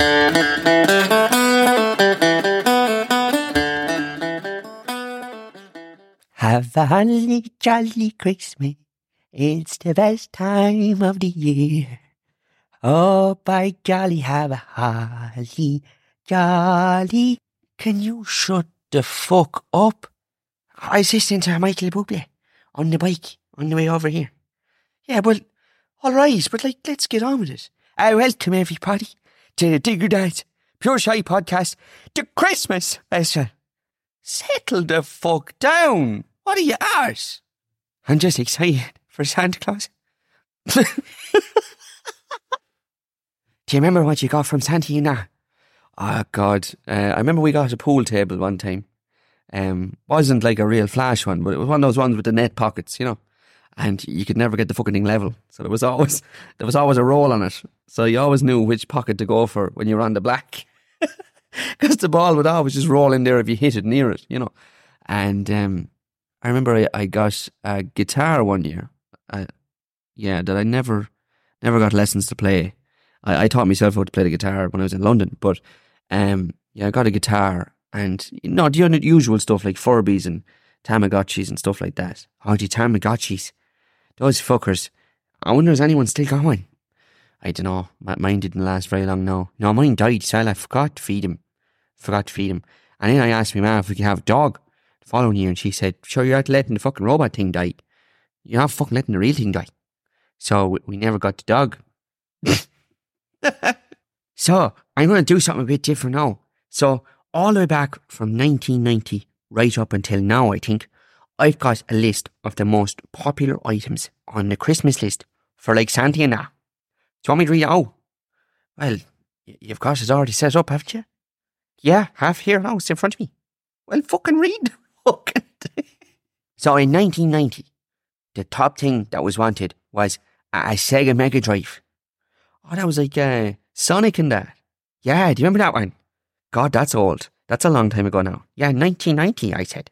Have a holly jolly Christmas. It's the best time of the year. Oh, by golly, have a holly jolly. Can you shut the fuck up? I was listening to Michael Bublé on the bike on the way over here. Yeah, well, all right, but like, let's get on with it. Uh, welcome everybody to the Dads Pure Shy Podcast, to Christmas special. Settle the fuck down. What are you arse? I'm just excited for Santa Claus. Do you remember what you got from Santa, you know? Oh, God. Uh, I remember we got a pool table one time. Um, wasn't like a real flash one, but it was one of those ones with the net pockets, you know. And you could never get the fucking thing level. So there was always there was always a roll on it. So you always knew which pocket to go for when you were on the black. Because the ball would always just roll in there if you hit it near it, you know. And um, I remember I, I got a guitar one year. Yeah, that I never never got lessons to play. I, I taught myself how to play the guitar when I was in London, but um, yeah, I got a guitar and you know the usual stuff like Furbies and Tamagotchis and stuff like that. Oh, the Tamagotchis, those fuckers. I wonder is anyone still got one? I don't know. Mine didn't last very long. No, no, mine died. So I forgot to feed him. Forgot to feed him. And then I asked my mum if we could have a dog the following year, and she said, "Sure, you're not letting the fucking robot thing die. You're not fucking letting the real thing die." So we, we never got the dog. so I'm going to do something a bit different now. So all the way back from 1990 right up until now, I think I've got a list of the most popular items on the Christmas list for like Santa and that. Do you want me to read it out? Well, you've got it already set up, haven't you? Yeah, half here now. In front of me. Well, fucking read. fucking so in 1990, the top thing that was wanted was a, a Sega Mega Drive. Oh, that was like uh, Sonic and that. Yeah, do you remember that one? God, that's old. That's a long time ago now. Yeah, 1990, I said.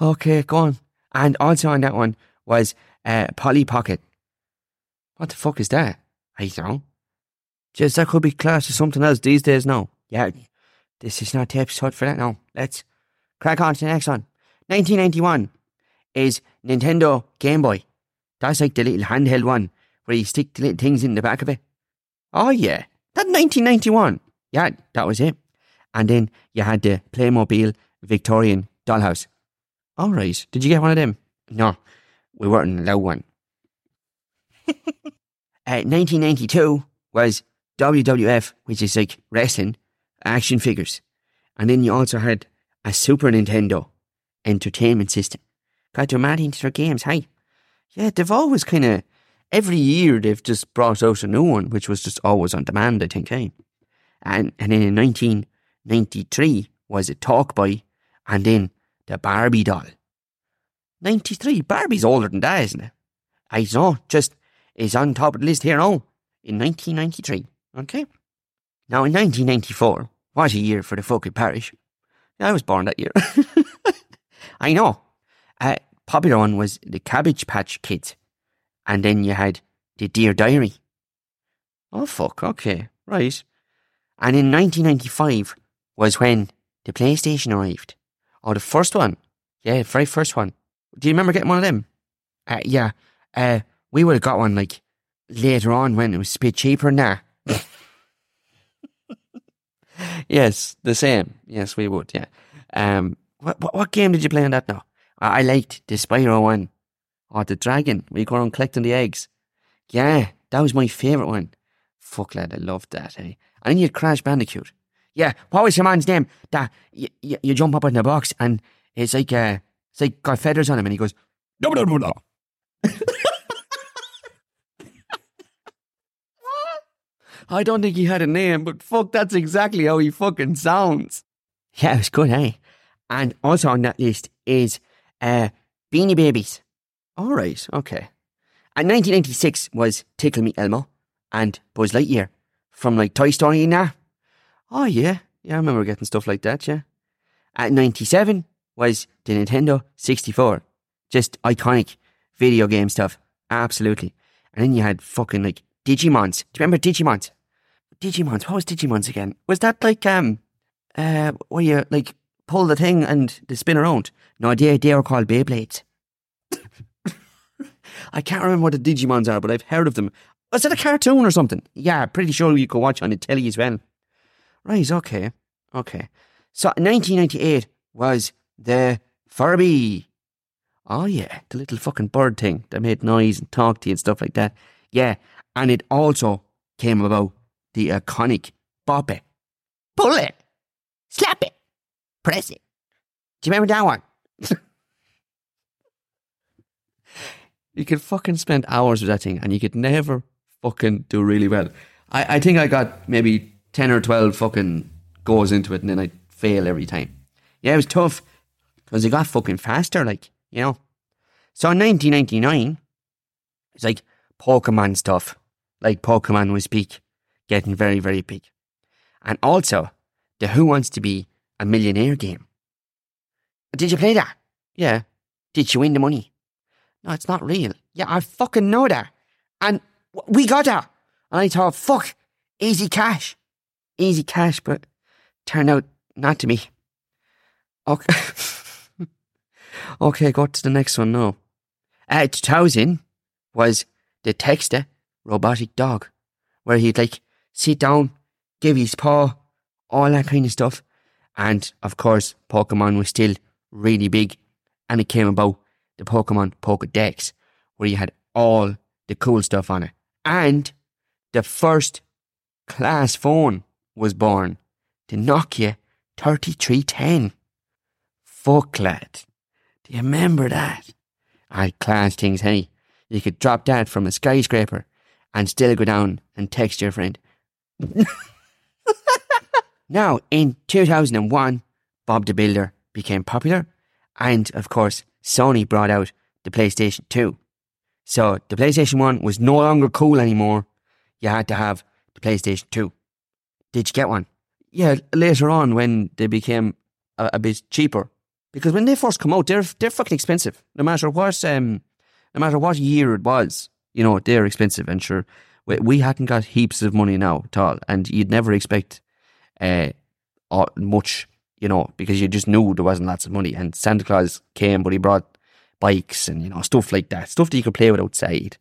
Okay, go on. And also on that one was uh, Polly Pocket. What the fuck is that? I don't know. Just that could be classed as something else these days now. Yeah, this is not the episode for that now. Let's crack on to the next one. 1991 is Nintendo Game Boy. That's like the little handheld one where you stick the little things in the back of it. Oh yeah, that 1991. Yeah, that was it. And then you had the Playmobil Victorian dollhouse. All right, did you get one of them? No, we weren't allowed one. uh, 1992 was WWF, which is like wrestling, action figures. And then you also had a Super Nintendo entertainment system. Got to mad into their games, hey? Yeah, they've always kind of, every year they've just brought out a new one, which was just always on demand, I think, hey? And, and then in 1993 was a Talk Boy, and then the Barbie doll. 93, Barbie's older than that, isn't it? I know, just is on top of the list here now, in 1993, okay? Now in 1994, what a year for the fucking parish. I was born that year. I know. A popular one was the Cabbage Patch Kids. And then you had the Dear Diary. Oh, fuck, okay, right. And in 1995 was when the PlayStation arrived. Oh, the first one. Yeah, very first one. Do you remember getting one of them? Uh, yeah. Uh, we would have got one like later on when it was a bit cheaper now. yes, the same. Yes, we would. Yeah. Um, what, what, what game did you play on that now? I, I liked the Spyro one, or the Dragon. We go around collecting the eggs. Yeah, that was my favourite one. Fuck lad, I loved that. Hey, and then you had Crash Bandicoot. Yeah, what was your man's name? That you, you, jump up in the box and it's like uh, it's like got feathers on him, and he goes, no, no, no, no. I don't think he had a name, but fuck, that's exactly how he fucking sounds. Yeah, it was good, eh? And also on that list is uh, Beanie Babies. All right, okay. And 1996 was Tickle Me Elmo and Buzz Lightyear from like Toy Story and that. Oh yeah, yeah, I remember getting stuff like that. Yeah. At 97 was the Nintendo 64, just iconic video game stuff. Absolutely. And then you had fucking like Digimons. Do you remember Digimons? Digimons. What was Digimons again? Was that like um uh where you like pull the thing and they spin around? No, they they were called Beyblades. I can't remember what the Digimons are, but I've heard of them. Was it a cartoon or something? Yeah, pretty sure you could watch on the telly as well. Right, okay. Okay. So 1998 was the Furby. Oh yeah, the little fucking bird thing that made noise and talked to you and stuff like that. Yeah, and it also came about the iconic bop it, pull it, slap it, press it. Do you remember that one? you could fucking spend hours with that thing and you could never fucking do really well. I, I think I got maybe 10 or 12 fucking goes into it and then I'd fail every time. Yeah, it was tough because it got fucking faster, like, you know. So in 1999, it's like Pokemon stuff. Like Pokemon was peak, getting very, very peak. And also, the Who Wants to Be a Millionaire game. Did you play that? Yeah. Did you win the money? No, it's not real. Yeah, I fucking know that. And we got that. And I thought, fuck, easy cash. Easy cash, but turned out not to be. Okay. okay, go to the next one now. Uh, At 2000 was the Texter robotic dog, where he'd like sit down, give his paw, all that kind of stuff. And of course, Pokemon was still really big, and it came about the Pokemon Pokedex, where you had all the cool stuff on it. And the first class phone was born, the Nokia 3310. Fuck, lad. Do you remember that? I class things, hey. You could drop that from a skyscraper and still go down and text your friend. now, in 2001, Bob the Builder became popular, and of course, Sony brought out the PlayStation 2. So the PlayStation 1 was no longer cool anymore. You had to have the PlayStation 2. Did you get one? Yeah, later on when they became a, a bit cheaper. Because when they first come out, they're they're fucking expensive. No matter what um no matter what year it was, you know, they're expensive and sure we, hadn't got heaps of money now at all. And you'd never expect uh much, you know, because you just knew there wasn't lots of money. And Santa Claus came but he brought bikes and, you know, stuff like that. Stuff that you could play with outside.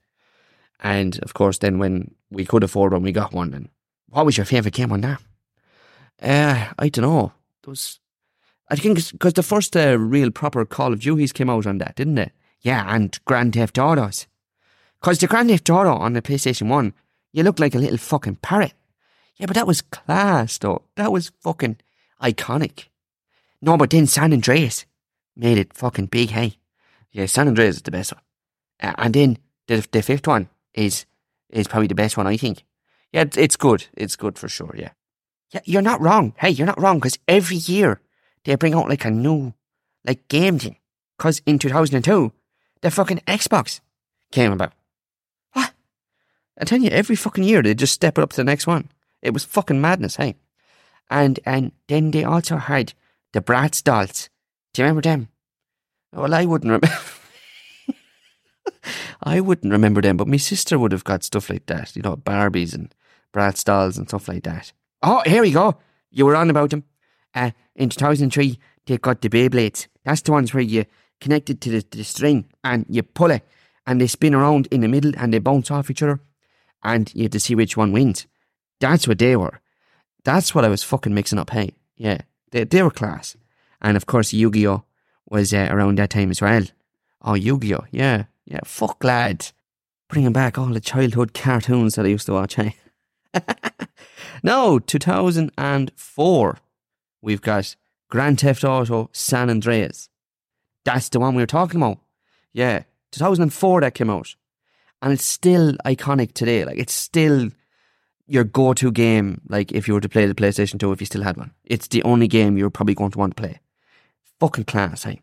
And of course then when we could afford one we got one and what was your favourite game on that? Uh, I don't know. Was, I think, because the first uh, real proper Call of Duties came out on that, didn't it? Yeah, and Grand Theft Autos. Because the Grand Theft Auto on the PlayStation 1, you look like a little fucking parrot. Yeah, but that was class, though. That was fucking iconic. No, but then San Andreas made it fucking big, hey? Yeah, San Andreas is the best one. Uh, and then the, the fifth one is is probably the best one, I think. Yeah, it's, good. It's good for sure, yeah. Yeah, you're not wrong. Hey, you're not wrong, because every year they bring out like a new, like, game thing. Because in 2002, the fucking Xbox came about. What? I tell you, every fucking year they just step it up to the next one. It was fucking madness, hey? And and then they also had the Bratz dolls. Do you remember them? Well, I wouldn't remember. I wouldn't remember them, but my sister would have got stuff like that, you know, Barbies and Bratz dolls and stuff like that. Oh, here we go. You were on about them. Uh, in 2003, they got the Beyblades. That's the ones where you connect it to the, to the string and you pull it and they spin around in the middle and they bounce off each other and you have to see which one wins. That's what they were. That's what I was fucking mixing up, hey. Yeah, they, they were class. And of course, Yu Gi Oh! was uh, around that time as well. Oh, Yu Gi Oh! Yeah, yeah, fuck lads. Bringing back all the childhood cartoons that I used to watch, hey. Eh? no, 2004, we've got Grand Theft Auto San Andreas. That's the one we were talking about. Yeah, 2004 that came out. And it's still iconic today. Like, it's still your go to game, like, if you were to play the PlayStation 2, if you still had one. It's the only game you're probably going to want to play. Fucking class, hey?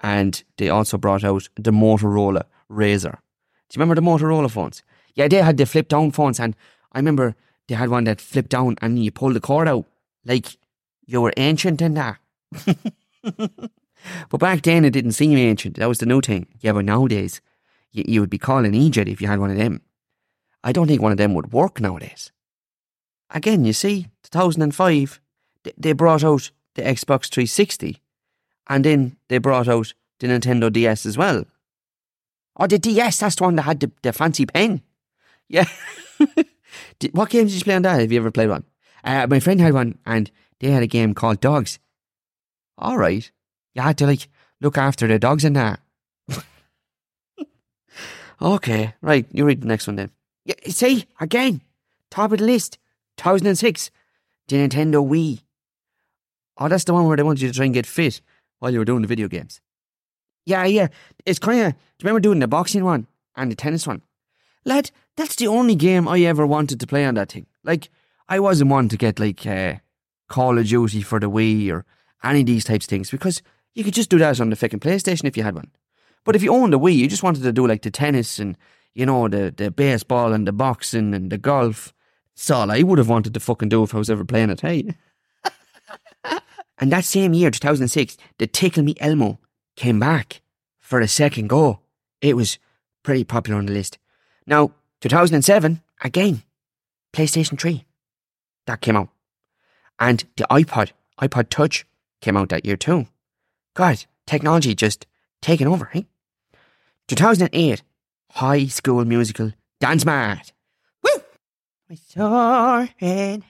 And they also brought out the Motorola Razr. Do you remember the Motorola phones? Yeah, they had the flip down phones, and I remember they had one that flipped down and you pulled the cord out. Like, you were ancient in that. but back then it didn't seem ancient. That was the new thing. Yeah, but nowadays, you, you would be calling Egypt if you had one of them. I don't think one of them would work nowadays. Again, you see, 2005, they, they brought out the Xbox 360 and then they brought out the Nintendo DS as well. Oh, the DS, that's the one that had the, the fancy pen. Yeah. what games did you play on that? Have you ever played one? Uh, my friend had one and they had a game called Dogs. All right. You had to like look after the dogs and that. okay, right. You read the next one then. Yeah, see, again, top of the list, 2006, the Nintendo Wii. Oh, that's the one where they want you to try and get fit while you were doing the video games. Yeah, yeah. It's kind of. Do you remember doing the boxing one and the tennis one? Lad, that's the only game I ever wanted to play on that thing. Like, I wasn't one to get like uh, Call of Duty for the Wii or any of these types of things because you could just do that on the fucking PlayStation if you had one. But if you owned a Wii, you just wanted to do like the tennis and you know the the baseball and the boxing and the golf. That's all I would have wanted to fucking do if I was ever playing it. Hey. and that same year, 2006, the Tickle Me Elmo came back for a second go. It was pretty popular on the list. Now, 2007, again, PlayStation 3. That came out. And the iPod, iPod Touch, came out that year too. God, technology just taking over, eh? 2008, High School Musical, Dance Mat. Woo! My soaring,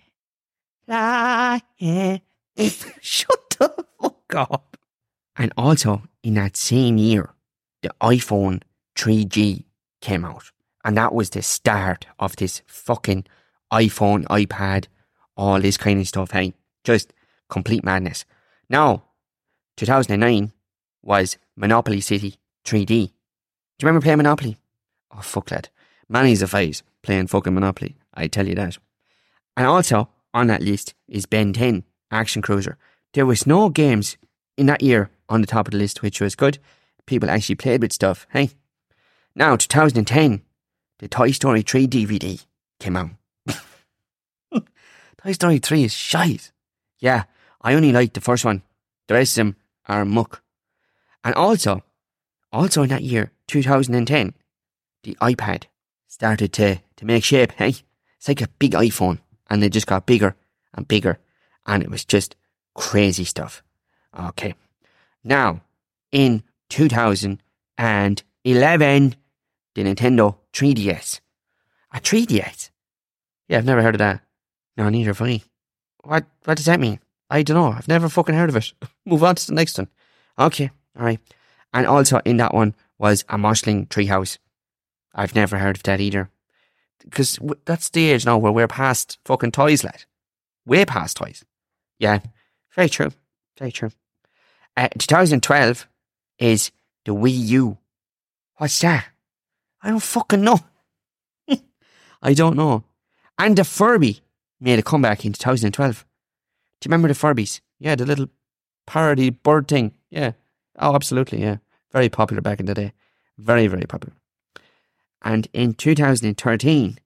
flying. Shut the fuck up. And also, in that same year, the iPhone 3G came out. And that was the start of this fucking iPhone, iPad, all this kind of stuff, hey? Just complete madness. Now, 2009 was Monopoly City 3D. Do you remember playing Monopoly? Oh, fuck, lad. Manny's a face playing fucking Monopoly. I tell you that. And also, on that list is Ben 10 Action Cruiser. There was no games in that year on the top of the list, which was good. People actually played with stuff, hey? Now, 2010, the Toy Story 3 DVD came out. Toy Story 3 is shite. Yeah, I only liked the first one. The rest of them are muck. And also, also in that year, 2010, the iPad started to, to make shape, hey? It's like a big iPhone, and it just got bigger and bigger, and it was just crazy stuff. Okay. Now, in 2011, the Nintendo 3DS. A 3DS? Yeah, I've never heard of that. No, neither have I. What, what does that mean? I don't know. I've never fucking heard of it. Move on to the next one. Okay, alright. And also in that one was a Moshling treehouse. I've never heard of that either. Because that's the age now where we're past fucking toys, lad. Way past toys. Yeah, very true. Very true. Uh, 2012 is the Wii U. What's that? I don't fucking know. I don't know. And the Furby made a comeback in 2012. Do you remember the Furbies? Yeah, the little parody bird thing. Yeah. Oh, absolutely. Yeah. Very popular back in the day. Very, very popular. And in 2013,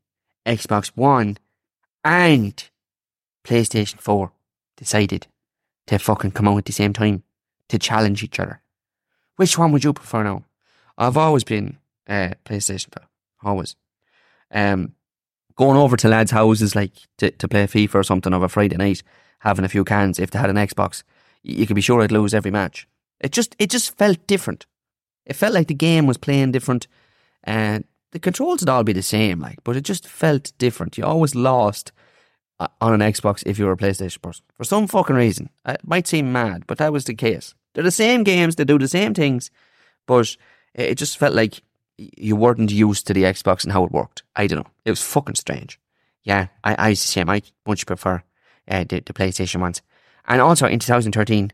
Xbox One and PlayStation 4 decided to fucking come out at the same time to challenge each other. Which one would you prefer now? I've always been uh, PlayStation 4. Always. Um, going over to lads' houses like to, to play FIFA or something of a Friday night, having a few cans if they had an Xbox, you could be sure I'd lose every match. It just it just felt different. It felt like the game was playing different, and the controls would all be the same, like, but it just felt different. You always lost on an Xbox if you were a PlayStation person for some fucking reason. It might seem mad, but that was the case. They're the same games, they do the same things, but it just felt like you weren't used to the Xbox and how it worked. I don't know. It was fucking strange. Yeah, I, I the same. I much prefer uh, the, the PlayStation ones. And also in 2013,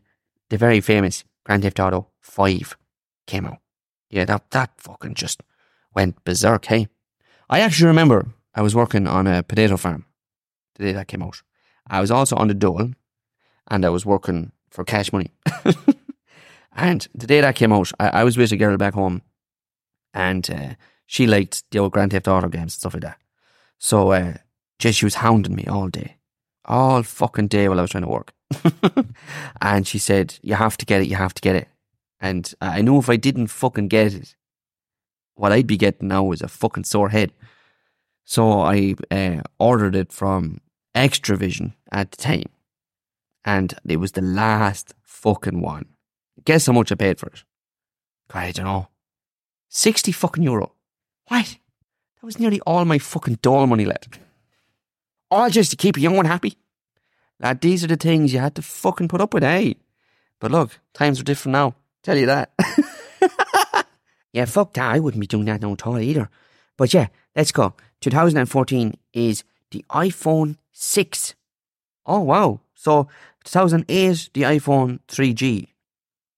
the very famous Grand Theft Auto 5 came out. Yeah, that, that fucking just went berserk, hey? I actually remember I was working on a potato farm the day that came out. I was also on the dole and I was working for cash money. and the day that came out, I, I was with a girl back home and uh, she liked the old Grand Theft Auto games and stuff like that. So uh, just she was hounding me all day, all fucking day while I was trying to work. and she said, "You have to get it. You have to get it." And I knew if I didn't fucking get it, what I'd be getting now is a fucking sore head. So I uh, ordered it from Xtra-vision at the time, and it was the last fucking one. Guess how much I paid for it? I don't know. 60 fucking euro. What? That was nearly all my fucking doll money left. All just to keep a young one happy. Lad, these are the things you had to fucking put up with, eh? But look, times are different now. Tell you that. yeah, fuck that. I wouldn't be doing that no toy either. But yeah, let's go. 2014 is the iPhone 6. Oh, wow. So 2008, the iPhone 3G.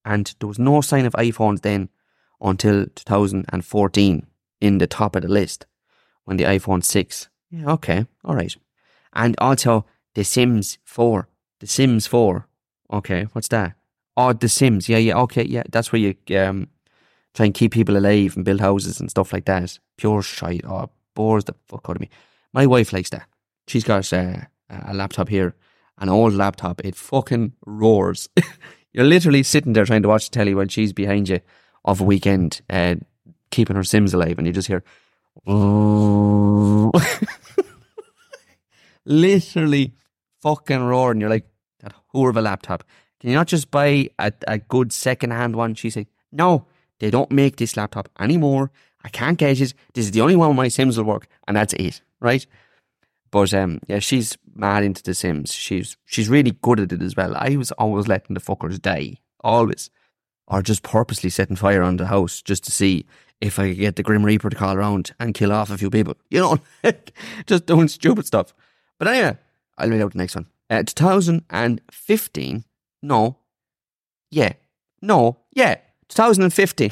And there was no sign of iPhones then until 2014 in the top of the list when the iPhone 6. Yeah, okay, all right. And also The Sims 4. The Sims 4. Okay, what's that? Oh, The Sims. Yeah, yeah, okay, yeah. That's where you um, try and keep people alive and build houses and stuff like that. Pure shite. Oh, bores the fuck out of me. My wife likes that. She's got uh, a laptop here, an old laptop. It fucking roars. You're literally sitting there trying to watch the telly when she's behind you of a weekend, uh, keeping her Sims alive, and you just hear, literally fucking roar, and you're like, that whore of a laptop. Can you not just buy a, a good second hand one? She said, no, they don't make this laptop anymore. I can't get it. This is the only one my Sims will work, and that's it, right? But um, yeah, she's mad into the Sims. She's she's really good at it as well. I was always letting the fuckers die, always or just purposely setting fire on the house just to see if I could get the Grim Reaper to call around and kill off a few people. You know, just doing stupid stuff. But anyway, I'll read out the next one. Uh, 2015. No. Yeah. No. Yeah. 2015.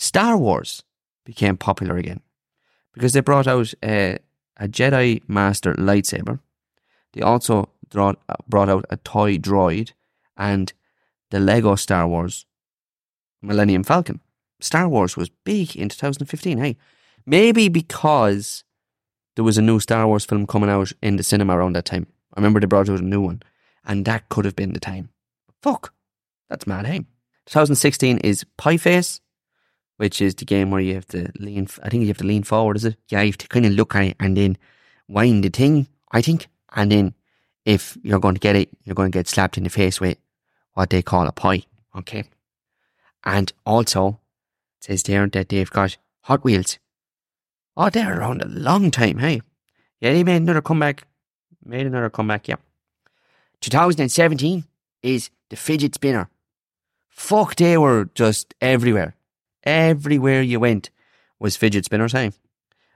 Star Wars became popular again because they brought out a, a Jedi Master lightsaber. They also brought, brought out a toy droid and the Lego Star Wars Millennium Falcon. Star Wars was big in 2015. Hey, maybe because there was a new Star Wars film coming out in the cinema around that time. I remember they brought out a new one, and that could have been the time. Fuck, that's mad. Hey, 2016 is Pie Face, which is the game where you have to lean. I think you have to lean forward. Is it? Yeah, you have to kind of look at it and then wind the thing. I think, and then if you're going to get it, you're going to get slapped in the face with what they call a pie. Okay, and also it says there that they've got Hot Wheels. Oh, they're around a long time, hey. Yeah, they made another comeback. Made another comeback, yeah. 2017 is the fidget spinner. Fuck, they were just everywhere. Everywhere you went was fidget spinners, hey.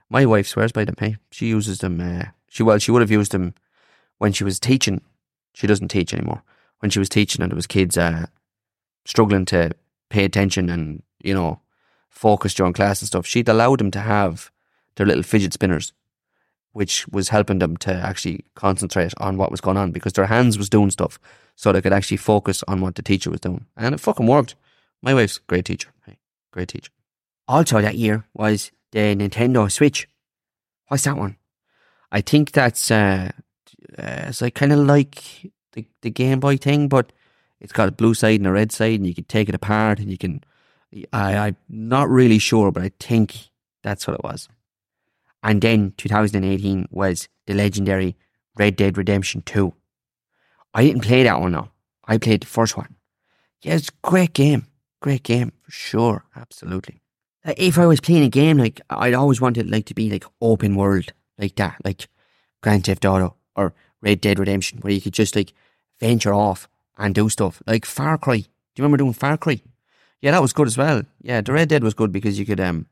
My wife swears by them, hey. She uses them, uh, she, well, she would have used them when she was teaching. She doesn't teach anymore. When she was teaching and there was kids uh, struggling to pay attention and, you know, focus during class and stuff, she'd allow them to have their little fidget spinners, which was helping them to actually concentrate on what was going on because their hands was doing stuff so they could actually focus on what the teacher was doing. And it fucking worked. My wife's a great teacher. Hey, great teacher. Also that year was the Nintendo Switch. What's that one? I think that's uh, uh it's like kind of like the, the Game Boy thing, but it's got a blue side and a red side, and you can take it apart, and you can. I, I'm not really sure, but I think that's what it was. And then 2018 was the legendary Red Dead Redemption 2. I didn't play that one though. I played the first one. Yeah, it's a great game. Great game for sure. Absolutely. If I was playing a game, like I'd always wanted like to be like open world like that, like Grand Theft Auto or Red Dead Redemption, where you could just like venture off and do stuff like Far Cry. Do you remember doing Far Cry? Yeah, that was good as well. Yeah, the Red Dead was good because you could um,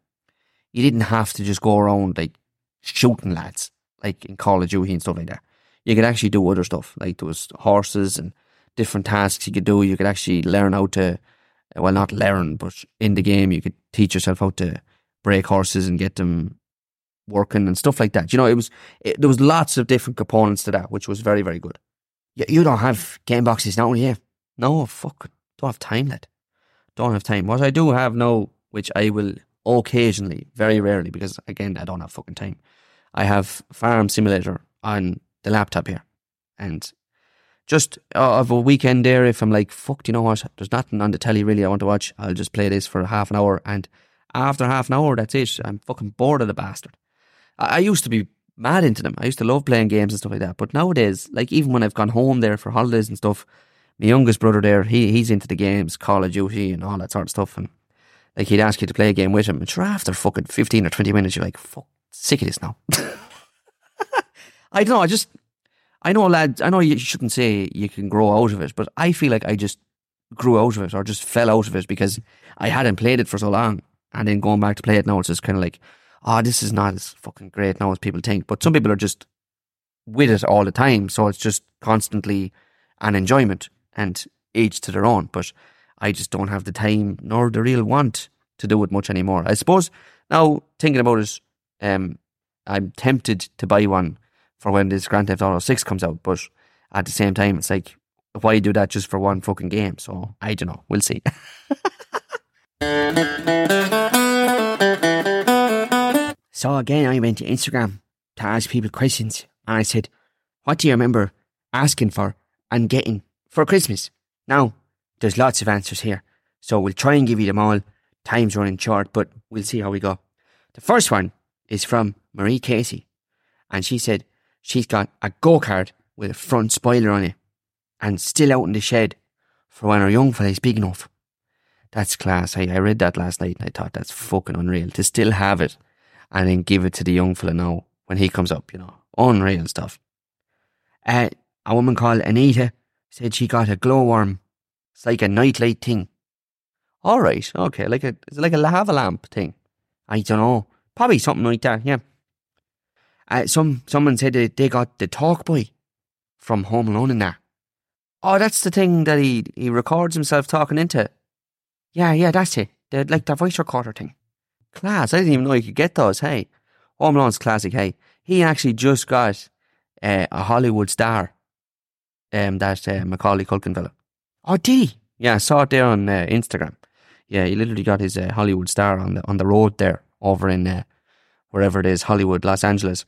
you didn't have to just go around like shooting lads like in Call of Duty and stuff like that. You could actually do other stuff like there was horses and different tasks you could do. You could actually learn how to, well, not learn, but in the game you could teach yourself how to break horses and get them working and stuff like that. You know, it was it, there was lots of different components to that, which was very very good. You, you don't have game boxes now, yeah? No, fuck, don't have time, lad. Don't have time. What I do have now, which I will occasionally, very rarely, because again, I don't have fucking time. I have Farm Simulator on the laptop here, and just uh, of a weekend there, if I'm like, fuck, you know what? There's nothing on the telly really I want to watch. I'll just play this for half an hour, and after half an hour, that's it. I'm fucking bored of the bastard. I, I used to be mad into them. I used to love playing games and stuff like that. But nowadays, like even when I've gone home there for holidays and stuff, my youngest brother there, he he's into the games, Call of Duty and all that sort of stuff, and like he'd ask you to play a game with him, and sure after fucking fifteen or twenty minutes, you're like, fuck, sick of this now. I don't know. I just, I know, lads. I know you shouldn't say you can grow out of it, but I feel like I just grew out of it or just fell out of it because I hadn't played it for so long, and then going back to play it now, it's just kind of like, oh, this is not as fucking great now as people think. But some people are just with it all the time, so it's just constantly an enjoyment, and each to their own. But I just don't have the time nor the real want to do it much anymore. I suppose now thinking about it, um, I'm tempted to buy one for when this Grand Theft Auto 6 comes out, but at the same time, it's like, why do that just for one fucking game? So I don't know. We'll see. so again, I went to Instagram to ask people questions, and I said, "What do you remember asking for and getting for Christmas?" Now, there's lots of answers here, so we'll try and give you them all. Time's running short, but we'll see how we go. The first one is from Marie Casey, and she said, she's got a go kart with a front spoiler on it and still out in the shed for when her young fella is big enough. That's class. I, I read that last night and I thought that's fucking unreal to still have it and then give it to the young fella now when he comes up, you know. Unreal stuff. Uh, a woman called Anita said she got a glowworm. It's like a nightlight thing. All right, okay, like a it's like a lava lamp thing. I don't know, probably something like that. Yeah. Uh, some someone said they, they got the talk boy from Home Alone in there. Oh, that's the thing that he, he records himself talking into. Yeah, yeah, that's it. The, like the voice recorder thing. Class. I didn't even know you could get those. Hey, Home Alone's classic. Hey, he actually just got uh, a Hollywood star. Um, that uh, Macaulay Culkin fella. Oh, did he? Yeah, I saw it there on uh, Instagram. Yeah, he literally got his uh, Hollywood star on the on the road there over in uh, wherever it is, Hollywood, Los Angeles.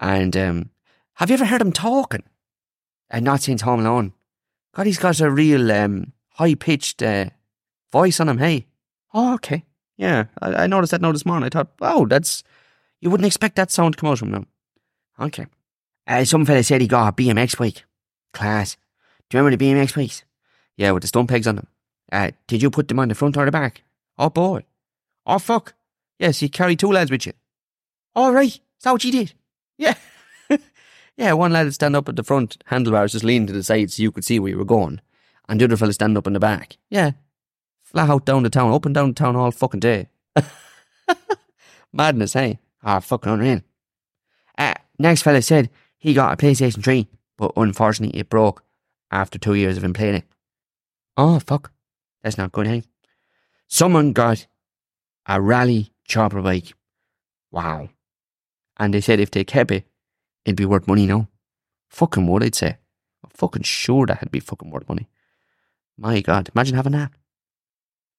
And um, have you ever heard him talking? And not since Home Alone. God, he's got a real um, high pitched uh, voice on him. Hey, oh, okay, yeah, I, I noticed that now this morning. I thought, wow, that's you wouldn't expect that sound to come out from him. Okay. Uh, some fella said he got a BMX bike. Class. Do you remember the BMX bikes? Yeah, with the stone pegs on them. Uh, did you put them on the front or the back? Oh boy. Oh fuck. Yes, you carried two lads with you. All right. Is that what you did? Yeah. yeah, one lad would stand up at the front, handlebars just leaning to the side so you could see where you were going. And the other fella stand up in the back. Yeah. Flat out down the town, up and down the town all fucking day. Madness, hey? Ah, fucking unreal. Uh, next fella said he got a PlayStation 3, but unfortunately it broke after two years of him playing it. Oh, fuck. That's not good, hey? Someone got a rally chopper bike. Wow. And they said if they kept it, it'd be worth money now. Fucking would, I'd say. I'm fucking sure that'd be fucking worth money. My God, imagine having that.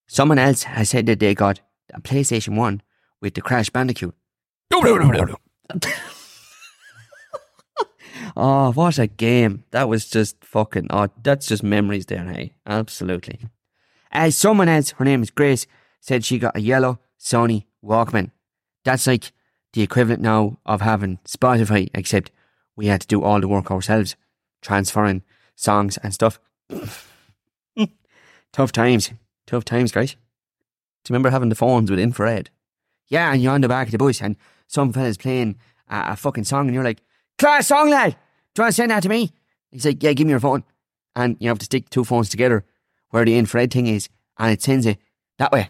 Someone else has said that they got a PlayStation 1 with the Crash Bandicoot. oh, what a game. That was just fucking, oh, that's just memories there, hey? Absolutely. As someone else, her name is Grace, said she got a yellow Sony Walkman. That's like the equivalent now of having Spotify, except we had to do all the work ourselves, transferring songs and stuff. Tough times. Tough times, guys. Do you remember having the phones with infrared? Yeah, and you're on the back of the bus and some fella's playing a, a fucking song and you're like, class song, lad. Do you want to send that to me? He's like, yeah, give me your phone. And you have to stick two phones together where the infrared thing is and it sends it that way.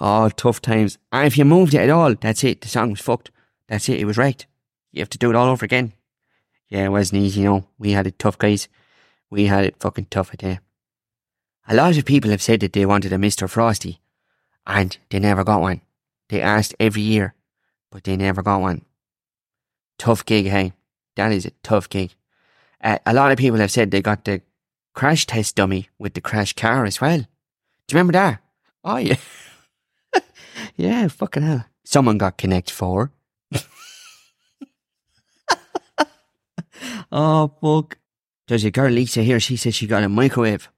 Oh, tough times. And if you moved it at all, that's it. The song was fucked. That's it. It was wrecked. You have to do it all over again. Yeah, it wasn't easy, you know. We had it tough, guys. We had it fucking tough, tell. A lot of people have said that they wanted a Mr. Frosty, and they never got one. They asked every year, but they never got one. Tough gig, hey. That is a tough gig. Uh, a lot of people have said they got the crash test dummy with the crash car as well. Do you remember that? Oh, yeah. yeah, fucking hell. Someone got Connect 4. oh, fuck. There's a girl, Lisa, here. She said she got a microwave.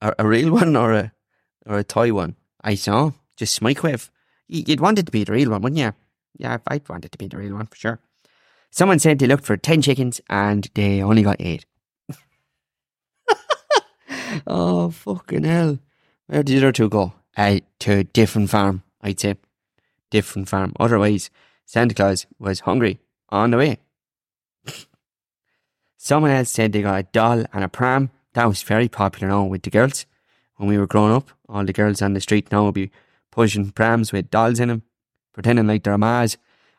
A, a real one or a or a toy one? I saw. Just microwave. You'd want it to be the real one, wouldn't you? Yeah, I'd want it to be the real one for sure. Someone said they looked for 10 chickens and they only got 8. oh, fucking hell. Where did the other two go? Uh, to a different farm, I'd say. Different farm. Otherwise, Santa Claus was hungry on the way. Someone else said they got a doll and a pram. That was very popular now with the girls. When we were growing up, all the girls on the street now would be pushing prams with dolls in them, pretending like they're Mars.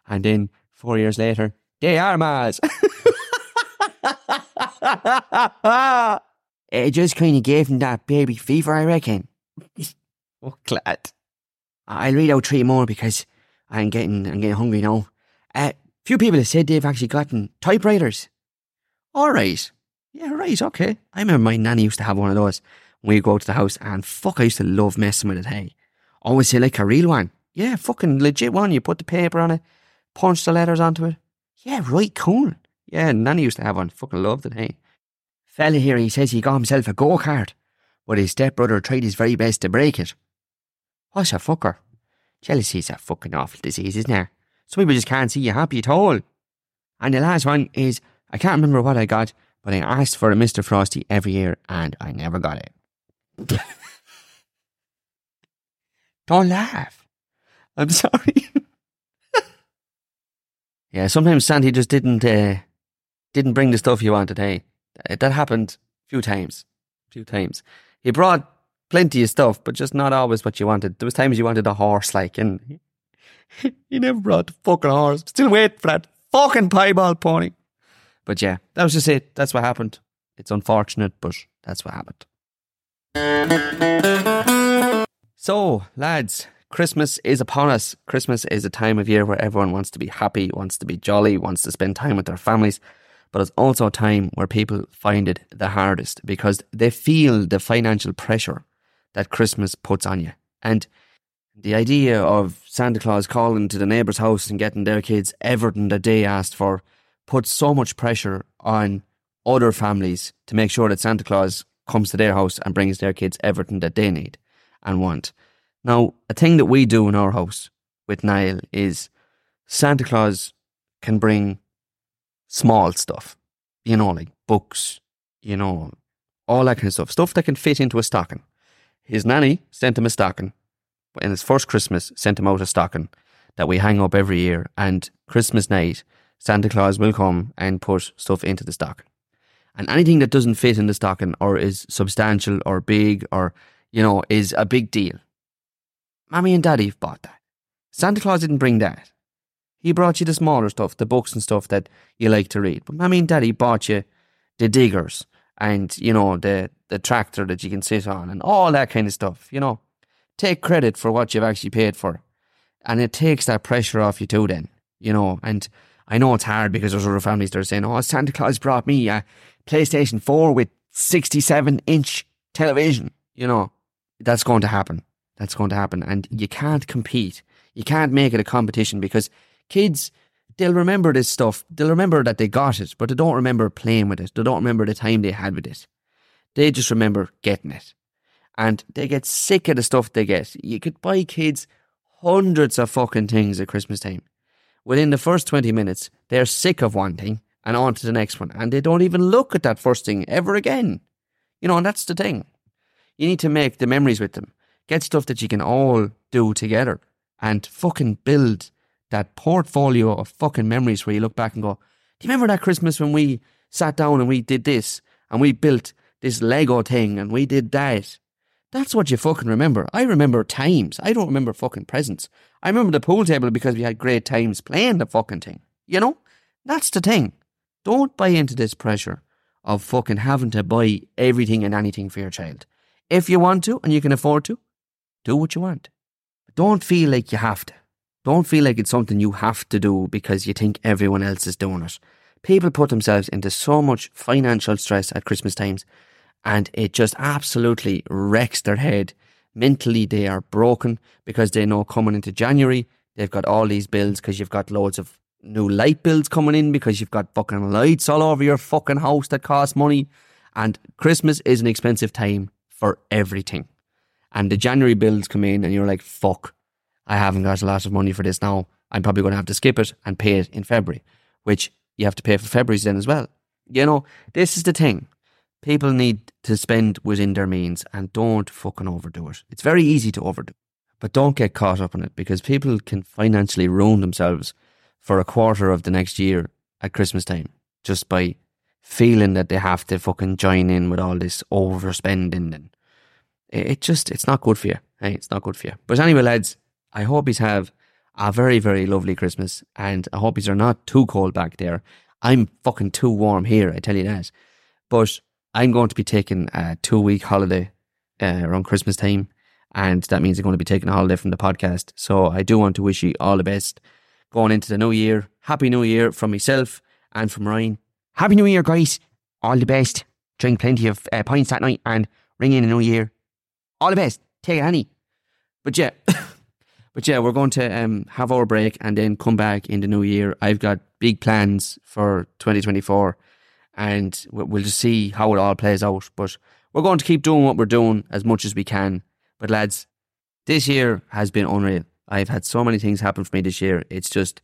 And then four years later, they are Mars. it just kind of gave him that baby fever, I reckon. oh. I'll read out three more because I'm getting I'm getting hungry now. Uh, few people have said they've actually gotten typewriters. All right. Yeah, right, okay. I remember my nanny used to have one of those when we go to the house and fuck, I used to love messing with it, hey. Always say like a real one. Yeah, fucking legit one. You put the paper on it, punch the letters onto it. Yeah, right, cool. Yeah, Nanny used to have one. Fucking loved it, hey. Fella here, he says he got himself a go kart, but his stepbrother tried his very best to break it. What's a fucker? Jealousy's a fucking awful disease, isn't it? Some people just can't see you happy at all. And the last one is I can't remember what I got, but I asked for a Mr. Frosty every year and I never got it. Don't laugh. I'm sorry. yeah, sometimes Santy just didn't uh, didn't bring the stuff you wanted. Hey, that happened a few times. A few times. He brought plenty of stuff, but just not always what you wanted. There was times you wanted a horse, like, and he never brought the fucking horse. Still wait for that fucking piebald pony. But yeah, that was just it. That's what happened. It's unfortunate, but that's what happened. So, lads, Christmas is upon us. Christmas is a time of year where everyone wants to be happy, wants to be jolly, wants to spend time with their families. But it's also a time where people find it the hardest because they feel the financial pressure that Christmas puts on you. And the idea of Santa Claus calling to the neighbour's house and getting their kids everything that they asked for puts so much pressure on other families to make sure that Santa Claus comes to their house and brings their kids everything that they need and want. Now, a thing that we do in our house with Niall is Santa Claus can bring small stuff, you know, like books, you know, all that kind of stuff, stuff that can fit into a stocking. His nanny sent him a stocking in his first Christmas, sent him out a stocking that we hang up every year. And Christmas night, Santa Claus will come and put stuff into the stocking. And anything that doesn't fit in the stocking or is substantial or big or, you know, is a big deal. Mommy and Daddy have bought that. Santa Claus didn't bring that. He brought you the smaller stuff, the books and stuff that you like to read. But Mommy and Daddy bought you the diggers and, you know, the, the tractor that you can sit on and all that kind of stuff, you know. Take credit for what you've actually paid for. And it takes that pressure off you too then, you know. And I know it's hard because there's other families that are saying, oh, Santa Claus brought me a PlayStation 4 with 67 inch television, you know. That's going to happen. That's going to happen. And you can't compete. You can't make it a competition because kids, they'll remember this stuff. They'll remember that they got it, but they don't remember playing with it. They don't remember the time they had with it. They just remember getting it. And they get sick of the stuff they get. You could buy kids hundreds of fucking things at Christmas time. Within the first 20 minutes, they're sick of one thing and on to the next one. And they don't even look at that first thing ever again. You know, and that's the thing. You need to make the memories with them. Get stuff that you can all do together and fucking build that portfolio of fucking memories where you look back and go, Do you remember that Christmas when we sat down and we did this and we built this Lego thing and we did that? That's what you fucking remember. I remember times. I don't remember fucking presents. I remember the pool table because we had great times playing the fucking thing. You know? That's the thing. Don't buy into this pressure of fucking having to buy everything and anything for your child. If you want to and you can afford to, do what you want. But don't feel like you have to. Don't feel like it's something you have to do because you think everyone else is doing it. People put themselves into so much financial stress at Christmas times and it just absolutely wrecks their head. Mentally, they are broken because they know coming into January, they've got all these bills because you've got loads of new light bills coming in because you've got fucking lights all over your fucking house that cost money. And Christmas is an expensive time for everything and the January bills come in and you're like, fuck, I haven't got a lot of money for this now. I'm probably going to have to skip it and pay it in February, which you have to pay for February's then as well. You know, this is the thing. People need to spend within their means and don't fucking overdo it. It's very easy to overdo, but don't get caught up in it because people can financially ruin themselves for a quarter of the next year at Christmas time just by feeling that they have to fucking join in with all this overspending and it just it's not good for you. Hey, it's not good for you. But anyway, lads, I hope you have a very very lovely Christmas, and I hope you are not too cold back there. I'm fucking too warm here, I tell you that. But I'm going to be taking a two week holiday uh, around Christmas time, and that means I'm going to be taking a holiday from the podcast. So I do want to wish you all the best going into the new year. Happy New Year from myself and from Ryan. Happy New Year, guys! All the best. Drink plenty of uh, pints that night and ring in the new year all the best. Take it, honey. But yeah, but yeah, we're going to um, have our break and then come back in the new year. I've got big plans for 2024 and we'll just see how it all plays out. But we're going to keep doing what we're doing as much as we can. But lads, this year has been unreal. I've had so many things happen for me this year. It's just,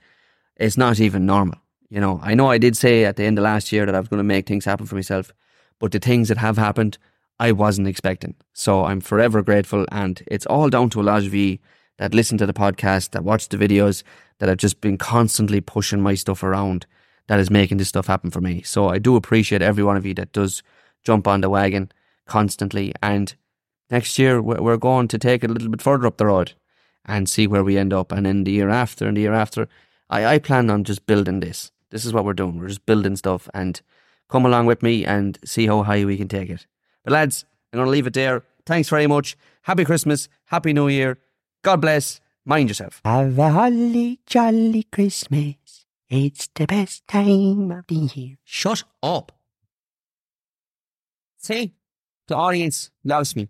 it's not even normal. You know, I know I did say at the end of last year that I was going to make things happen for myself, but the things that have happened, I wasn't expecting. So I'm forever grateful. And it's all down to a lot of you that listen to the podcast, that watch the videos, that have just been constantly pushing my stuff around that is making this stuff happen for me. So I do appreciate every one of you that does jump on the wagon constantly. And next year, we're going to take it a little bit further up the road. and see where we end up. And then the year after and the year after, I, I plan on just building this. This is what we're doing. We're just building stuff and come along with me and see how high we can take it. But lads, I'm going to leave it there. Thanks very much. Happy Christmas. Happy New Year. God bless. Mind yourself. Have a holly jolly Christmas. It's the best time of the year. Shut up. See, the audience loves me.